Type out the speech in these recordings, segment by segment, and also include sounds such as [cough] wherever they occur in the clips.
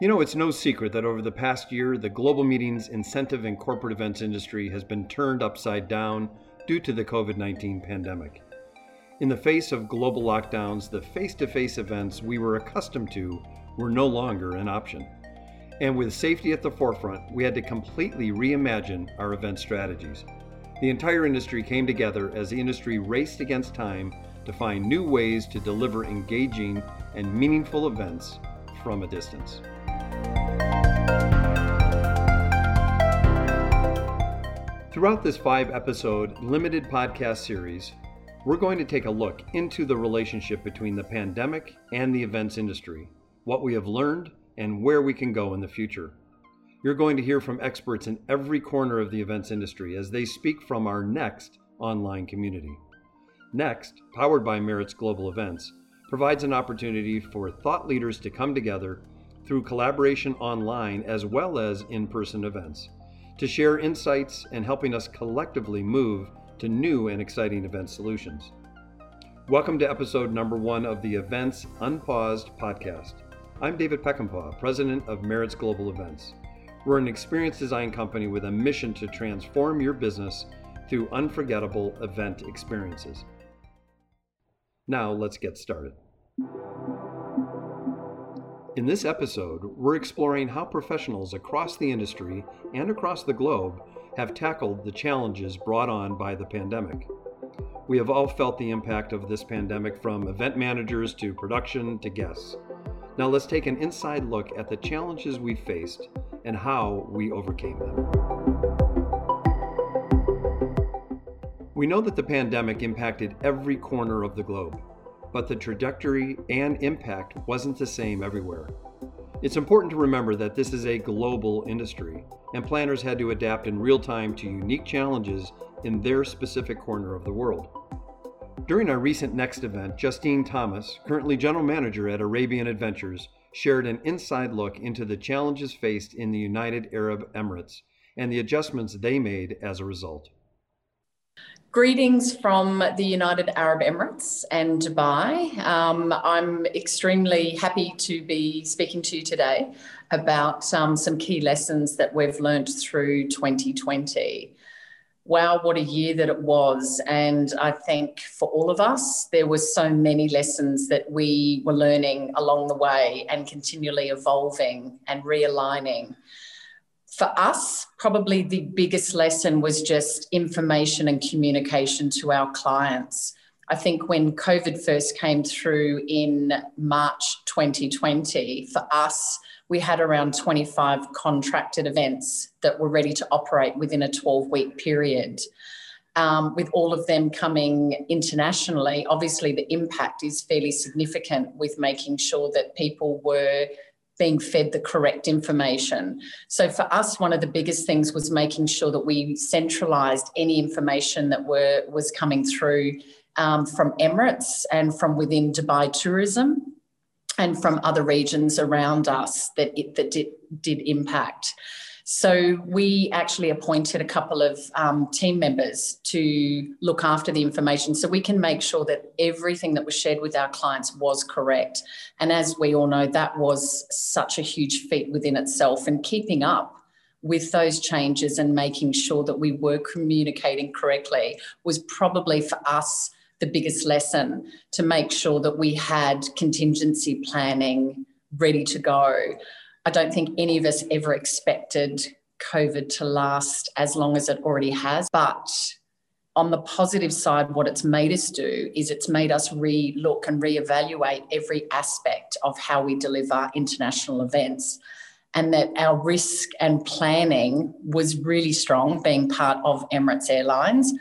You know, it's no secret that over the past year, the global meetings, incentive, and corporate events industry has been turned upside down due to the COVID 19 pandemic. In the face of global lockdowns, the face to face events we were accustomed to were no longer an option. And with safety at the forefront, we had to completely reimagine our event strategies. The entire industry came together as the industry raced against time to find new ways to deliver engaging and meaningful events from a distance. Throughout this five episode limited podcast series, we're going to take a look into the relationship between the pandemic and the events industry, what we have learned, and where we can go in the future. You're going to hear from experts in every corner of the events industry as they speak from our next online community. Next, powered by Maritz Global Events, provides an opportunity for thought leaders to come together through collaboration online as well as in person events, to share insights and helping us collectively move to new and exciting event solutions. Welcome to episode number one of the Events Unpaused podcast. I'm David Peckinpaugh, president of Maritz Global Events. We're an experience design company with a mission to transform your business through unforgettable event experiences. Now, let's get started. In this episode, we're exploring how professionals across the industry and across the globe have tackled the challenges brought on by the pandemic. We have all felt the impact of this pandemic from event managers to production to guests. Now let's take an inside look at the challenges we faced and how we overcame them. We know that the pandemic impacted every corner of the globe but the trajectory and impact wasn't the same everywhere. It's important to remember that this is a global industry, and planners had to adapt in real time to unique challenges in their specific corner of the world. During our recent Next event, Justine Thomas, currently general manager at Arabian Adventures, shared an inside look into the challenges faced in the United Arab Emirates and the adjustments they made as a result. Greetings from the United Arab Emirates and Dubai. Um, I'm extremely happy to be speaking to you today about um, some key lessons that we've learned through 2020. Wow, what a year that it was. And I think for all of us, there were so many lessons that we were learning along the way and continually evolving and realigning for us, probably the biggest lesson was just information and communication to our clients. I think when COVID first came through in March 2020, for us, we had around 25 contracted events that were ready to operate within a 12 week period. Um, with all of them coming internationally, obviously the impact is fairly significant with making sure that people were being fed the correct information. So for us, one of the biggest things was making sure that we centralized any information that were was coming through um, from Emirates and from within Dubai Tourism and from other regions around us that it, that did, did impact. So we actually appointed a couple of um, team members to look after the information so we can make sure that everything that was shared with our clients was correct. And as we all know, that was such a huge feat within itself and keeping up with those changes and making sure that we were communicating correctly was probably for us the biggest lesson to make sure that we had contingency planning ready to go. I don't think any of us ever expected COVID to last as long as it already has. But on the positive side, what it's made us do is it's made us re look and re-evaluate every aspect of how we deliver international events. And that our risk and planning was really strong, being part of Emirates Airlines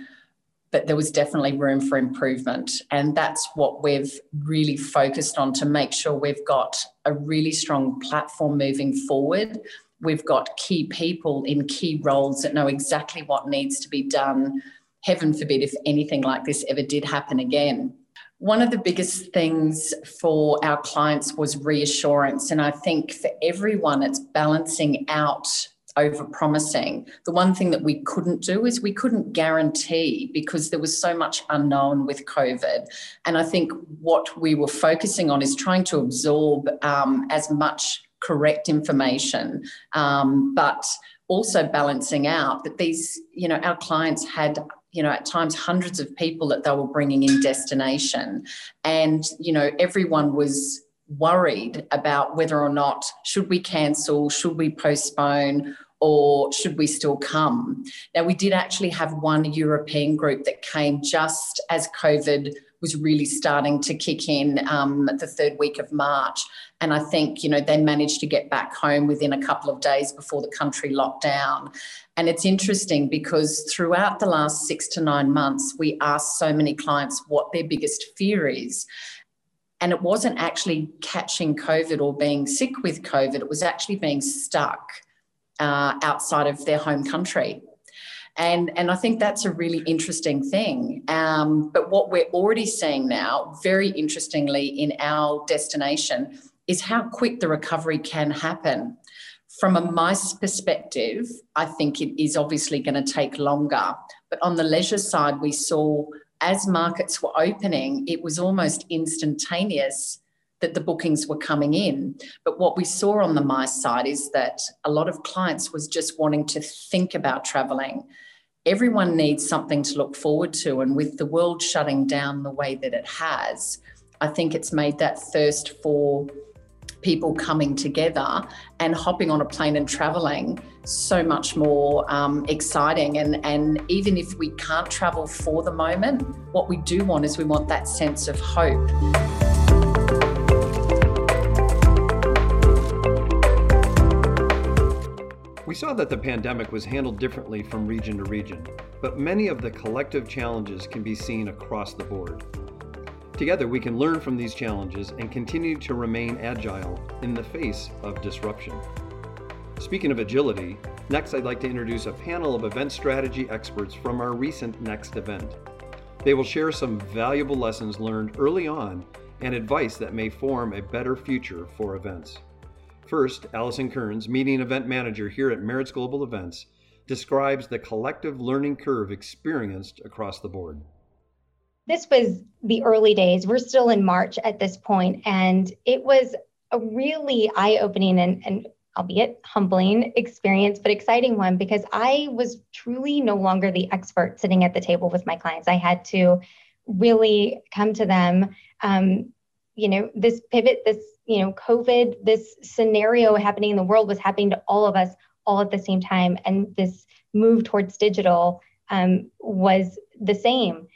but there was definitely room for improvement. And that's what we've really focused on to make sure we've got a really strong platform moving forward. We've got key people in key roles that know exactly what needs to be done. Heaven forbid if anything like this ever did happen again. One of the biggest things for our clients was reassurance. And I think for everyone, it's balancing out over promising. The one thing that we couldn't do is we couldn't guarantee because there was so much unknown with COVID. And I think what we were focusing on is trying to absorb um, as much correct information, um, but also balancing out that these, you know, our clients had you know, at times hundreds of people that they were bringing in destination. And, you know, everyone was worried about whether or not should we cancel, should we postpone, or should we still come? Now, we did actually have one European group that came just as COVID was really starting to kick in um, the third week of March. And I think, you know, they managed to get back home within a couple of days before the country locked down. And it's interesting because throughout the last six to nine months, we asked so many clients what their biggest fear is. And it wasn't actually catching COVID or being sick with COVID, it was actually being stuck uh, outside of their home country. And, and I think that's a really interesting thing. Um, but what we're already seeing now, very interestingly, in our destination, is how quick the recovery can happen. From a MICE perspective, I think it is obviously going to take longer. But on the leisure side, we saw as markets were opening, it was almost instantaneous that the bookings were coming in. But what we saw on the MICE side is that a lot of clients was just wanting to think about traveling. Everyone needs something to look forward to. And with the world shutting down the way that it has, I think it's made that thirst for people coming together and hopping on a plane and traveling so much more um, exciting. And, and even if we can't travel for the moment, what we do want is we want that sense of hope. We saw that the pandemic was handled differently from region to region, but many of the collective challenges can be seen across the board. Together, we can learn from these challenges and continue to remain agile in the face of disruption. Speaking of agility, next I'd like to introduce a panel of event strategy experts from our recent Next event. They will share some valuable lessons learned early on and advice that may form a better future for events. First, Allison Kearns, Meeting Event Manager here at Maritz Global Events, describes the collective learning curve experienced across the board. This was the early days. We're still in March at this point, and it was a really eye opening and, and albeit humbling experience, but exciting one because I was truly no longer the expert sitting at the table with my clients. I had to really come to them. Um, you know, this pivot, this you know, COVID, this scenario happening in the world was happening to all of us all at the same time. And this move towards digital um, was the same.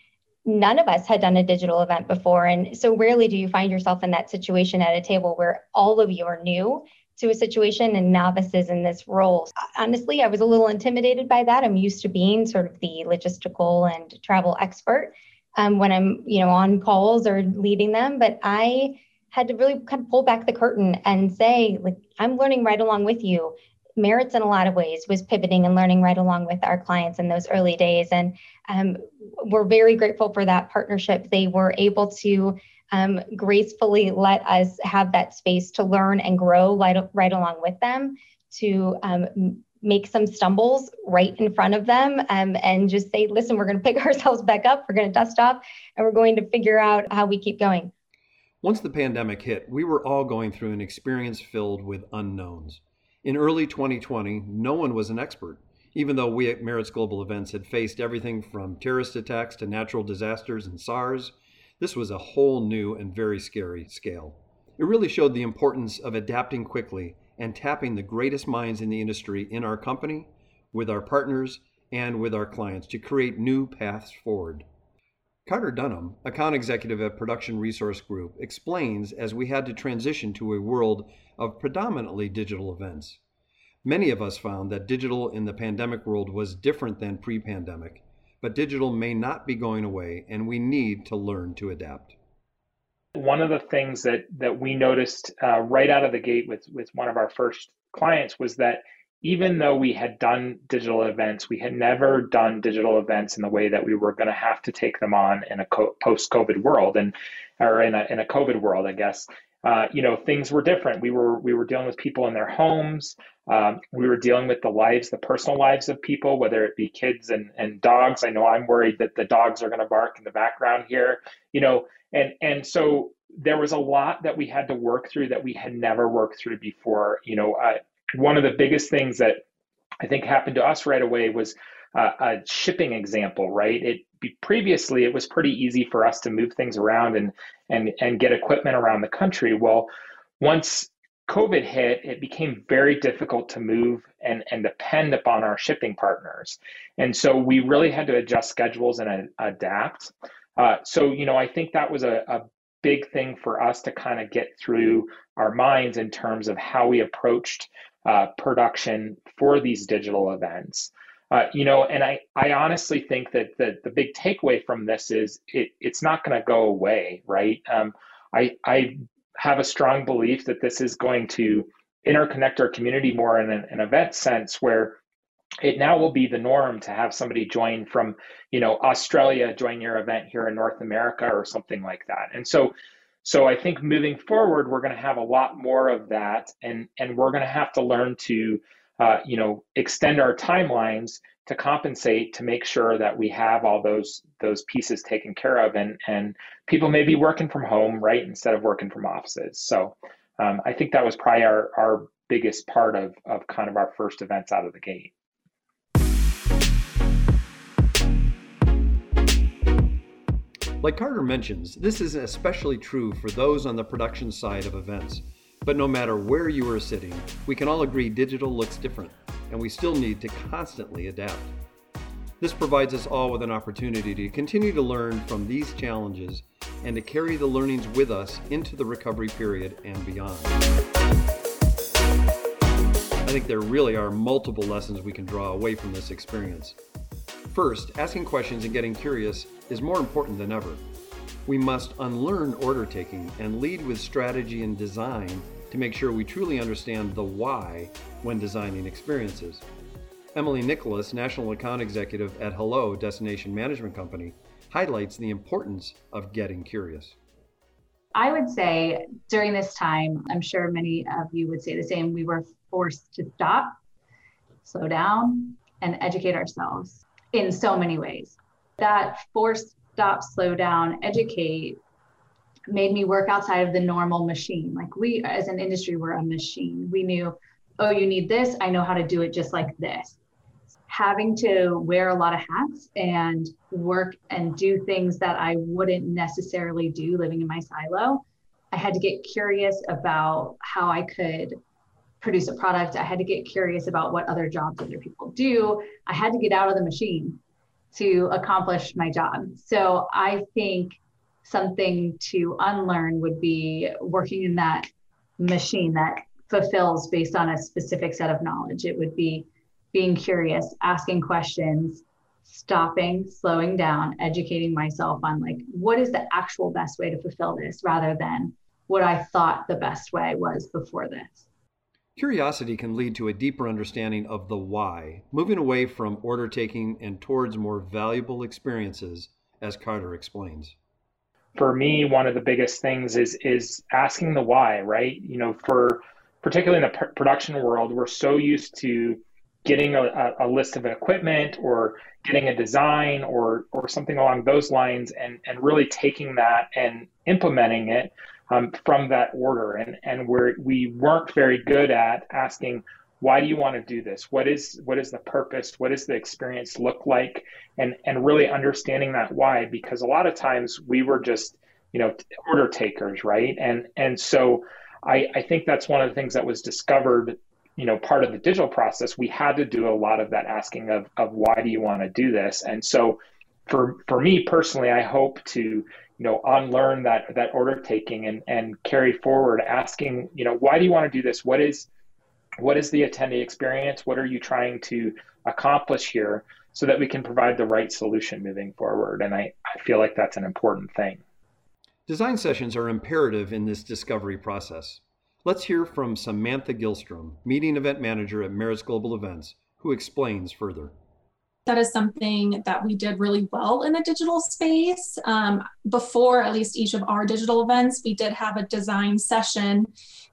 None of us had done a digital event before. And so rarely do you find yourself in that situation at a table where all of you are new to a situation and novices in this role. Honestly, I was a little intimidated by that. I'm used to being sort of the logistical and travel expert um, when I'm, you know, on calls or leading them. But I had to really kind of pull back the curtain and say, like, I'm learning right along with you. Maritz in a lot of ways was pivoting and learning right along with our clients in those early days. And um, we're very grateful for that partnership. They were able to um, gracefully let us have that space to learn and grow right, right along with them, to um, make some stumbles right in front of them um, and just say, listen, we're going to pick [laughs] ourselves back up, we're going to dust off, and we're going to figure out how we keep going. Once the pandemic hit, we were all going through an experience filled with unknowns. In early 2020, no one was an expert, even though we at Maritz Global Events had faced everything from terrorist attacks to natural disasters and SARS. This was a whole new and very scary scale. It really showed the importance of adapting quickly and tapping the greatest minds in the industry in our company, with our partners, and with our clients to create new paths forward. Carter Dunham, account executive at Production Resource Group, explains as we had to transition to a world of predominantly digital events. Many of us found that digital in the pandemic world was different than pre pandemic, but digital may not be going away, and we need to learn to adapt. One of the things that, that we noticed uh, right out of the gate with, with one of our first clients was that even though we had done digital events, we had never done digital events in the way that we were going to have to take them on in a co- post-COVID world, and or in a in a COVID world, I guess. Uh, you know, things were different. We were we were dealing with people in their homes. Um, we were dealing with the lives, the personal lives of people, whether it be kids and and dogs. I know I'm worried that the dogs are going to bark in the background here. You know, and and so there was a lot that we had to work through that we had never worked through before. You know, uh, one of the biggest things that I think happened to us right away was uh, a shipping example, right? It previously it was pretty easy for us to move things around and and and get equipment around the country. Well, once COVID hit, it became very difficult to move and, and depend upon our shipping partners. And so we really had to adjust schedules and uh, adapt. Uh, so, you know, I think that was a, a big thing for us to kind of get through our minds in terms of how we approached uh, production for these digital events. Uh, you know, and I, I honestly think that the, the big takeaway from this is it, it's not going to go away, right? Um, I, I have a strong belief that this is going to interconnect our community more in an, an event sense where it now will be the norm to have somebody join from you know australia join your event here in north america or something like that and so so i think moving forward we're going to have a lot more of that and and we're going to have to learn to uh, you know extend our timelines to compensate to make sure that we have all those those pieces taken care of and and people may be working from home right instead of working from offices. So um, i think that was probably our, our biggest part of of kind of our first events out of the gate Like Carter mentions, this is especially true for those on the production side of events. But no matter where you are sitting, we can all agree digital looks different, and we still need to constantly adapt. This provides us all with an opportunity to continue to learn from these challenges and to carry the learnings with us into the recovery period and beyond. I think there really are multiple lessons we can draw away from this experience. First, asking questions and getting curious is more important than ever. We must unlearn order taking and lead with strategy and design to make sure we truly understand the why when designing experiences. Emily Nicholas, National Account Executive at Hello Destination Management Company, highlights the importance of getting curious. I would say during this time, I'm sure many of you would say the same, we were forced to stop, slow down, and educate ourselves in so many ways. That force, stop, slow down, educate made me work outside of the normal machine. Like we, as an industry, we're a machine. We knew, oh, you need this. I know how to do it just like this. Having to wear a lot of hats and work and do things that I wouldn't necessarily do living in my silo. I had to get curious about how I could produce a product. I had to get curious about what other jobs other people do. I had to get out of the machine to accomplish my job. So I think something to unlearn would be working in that machine that fulfills based on a specific set of knowledge. It would be being curious, asking questions, stopping, slowing down, educating myself on like what is the actual best way to fulfill this rather than what I thought the best way was before this. Curiosity can lead to a deeper understanding of the why, moving away from order taking and towards more valuable experiences, as Carter explains. For me, one of the biggest things is is asking the why, right? You know, for particularly in the pr- production world, we're so used to getting a, a list of equipment or getting a design or or something along those lines and and really taking that and implementing it um, from that order. And, and where we weren't very good at asking, why do you want to do this? What is what is the purpose? What does the experience look like? And and really understanding that why, because a lot of times we were just, you know, order takers, right? And and so I, I think that's one of the things that was discovered you know part of the digital process we had to do a lot of that asking of, of why do you want to do this and so for for me personally i hope to you know unlearn that that order taking and and carry forward asking you know why do you want to do this? What is what is the attendee experience? What are you trying to accomplish here so that we can provide the right solution moving forward? And i, I feel like that's an important thing. Design sessions are imperative in this discovery process. Let's hear from samantha gilstrom meeting event manager at Maritz global events who explains further that is something that we did really well in the digital space. Um, before at least each of our digital events, we did have a design session,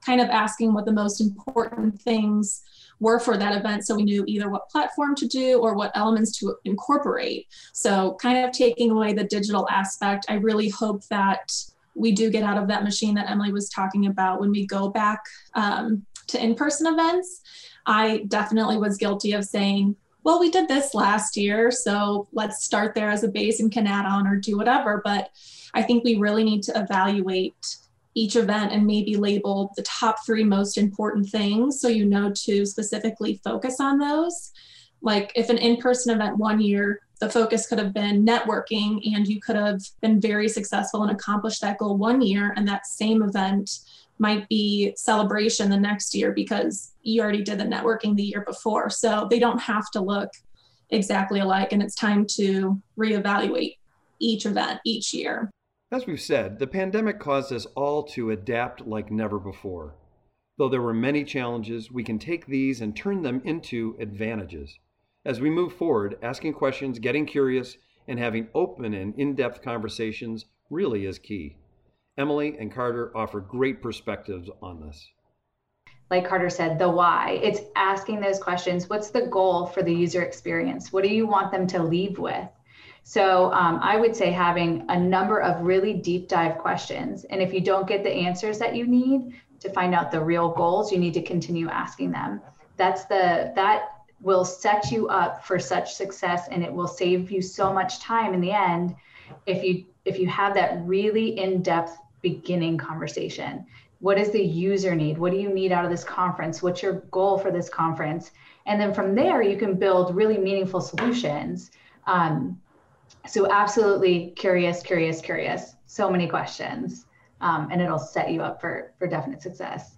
kind of asking what the most important things were for that event. So we knew either what platform to do or what elements to incorporate. So, kind of taking away the digital aspect, I really hope that we do get out of that machine that Emily was talking about when we go back um, to in person events. I definitely was guilty of saying, well, we did this last year, so let's start there as a base and can add on or do whatever. But I think we really need to evaluate each event and maybe label the top three most important things so you know to specifically focus on those. Like if an in person event one year, the focus could have been networking and you could have been very successful and accomplished that goal one year, and that same event might be celebration the next year because you already did the networking the year before. So they don't have to look exactly alike, and it's time to reevaluate each event each year. As we've said, the pandemic caused us all to adapt like never before. Though there were many challenges, we can take these and turn them into advantages. As we move forward, asking questions, getting curious, and having open and in depth conversations really is key. Emily and Carter offer great perspectives on this. Like Carter said, the why. It's asking those questions. What's the goal for the user experience? What do you want them to leave with? So um, I would say having a number of really deep dive questions. And if you don't get the answers that you need to find out the real goals, you need to continue asking them. That's the that will set you up for such success and it will save you so much time in the end if you if you have that really in-depth beginning conversation what does the user need what do you need out of this conference what's your goal for this conference and then from there you can build really meaningful solutions um, so absolutely curious, curious, curious. So many questions, um, and it'll set you up for for definite success.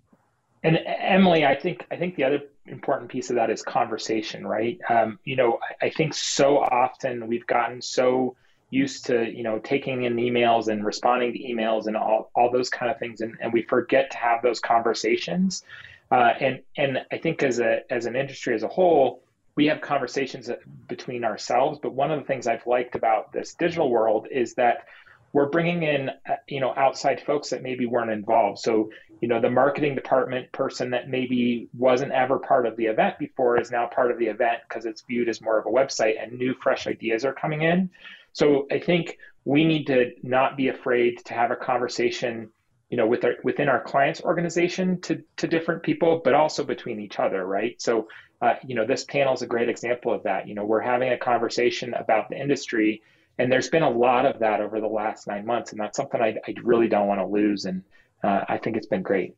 And Emily, I think I think the other important piece of that is conversation, right? Um, you know, I think so often we've gotten so used to you know taking in emails and responding to emails and all, all those kind of things and, and we forget to have those conversations uh, and and I think as a as an industry as a whole we have conversations between ourselves. But one of the things I've liked about this digital world is that we're bringing in, uh, you know, outside folks that maybe weren't involved. So, you know, the marketing department person that maybe wasn't ever part of the event before is now part of the event because it's viewed as more of a website and new, fresh ideas are coming in. So I think we need to not be afraid to have a conversation you know with our within our clients organization to to different people but also between each other right so uh, you know, this panel is a great example of that. You know, we're having a conversation about the industry, and there's been a lot of that over the last nine months, and that's something I, I really don't want to lose. And uh, I think it's been great.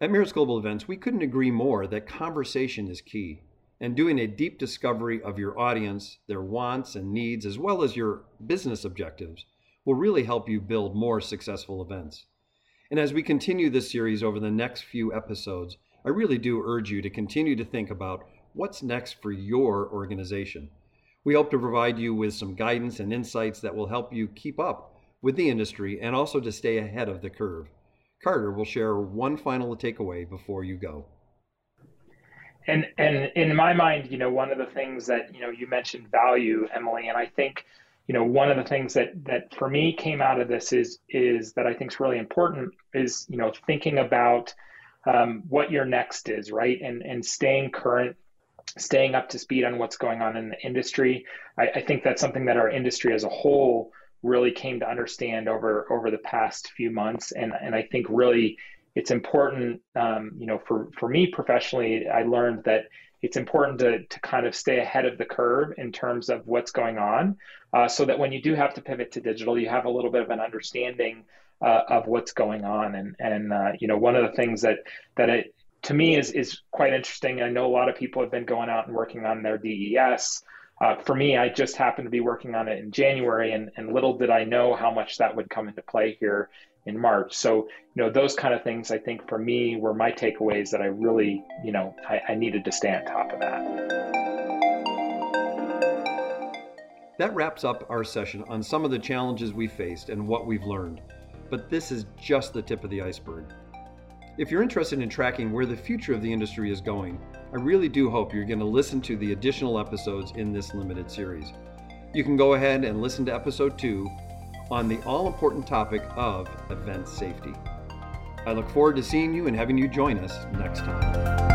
At Maritz Global Events, we couldn't agree more that conversation is key. And doing a deep discovery of your audience, their wants and needs, as well as your business objectives, will really help you build more successful events. And as we continue this series over the next few episodes, I really do urge you to continue to think about what's next for your organization. We hope to provide you with some guidance and insights that will help you keep up with the industry and also to stay ahead of the curve. Carter will share one final takeaway before you go. And and in my mind, you know, one of the things that you know you mentioned value, Emily, and I think you know one of the things that that for me came out of this is is that I think is really important is you know thinking about um, what your next is, right? And and staying current, staying up to speed on what's going on in the industry. I, I think that's something that our industry as a whole really came to understand over over the past few months, and and I think really it's important. Um, you know, for for me professionally, I learned that it's important to, to kind of stay ahead of the curve in terms of what's going on uh, so that when you do have to pivot to digital you have a little bit of an understanding uh, of what's going on. And and uh, you know, one of the things that that it to me is is quite interesting. I know a lot of people have been going out and working on their DES. Uh, for me, I just happened to be working on it in January, and, and little did I know how much that would come into play here in March. So, you know, those kind of things I think for me were my takeaways that I really, you know, I, I needed to stay on top of that. That wraps up our session on some of the challenges we faced and what we've learned but this is just the tip of the iceberg. If you're interested in tracking where the future of the industry is going, I really do hope you're going to listen to the additional episodes in this limited series. You can go ahead and listen to episode 2 on the all important topic of event safety. I look forward to seeing you and having you join us next time.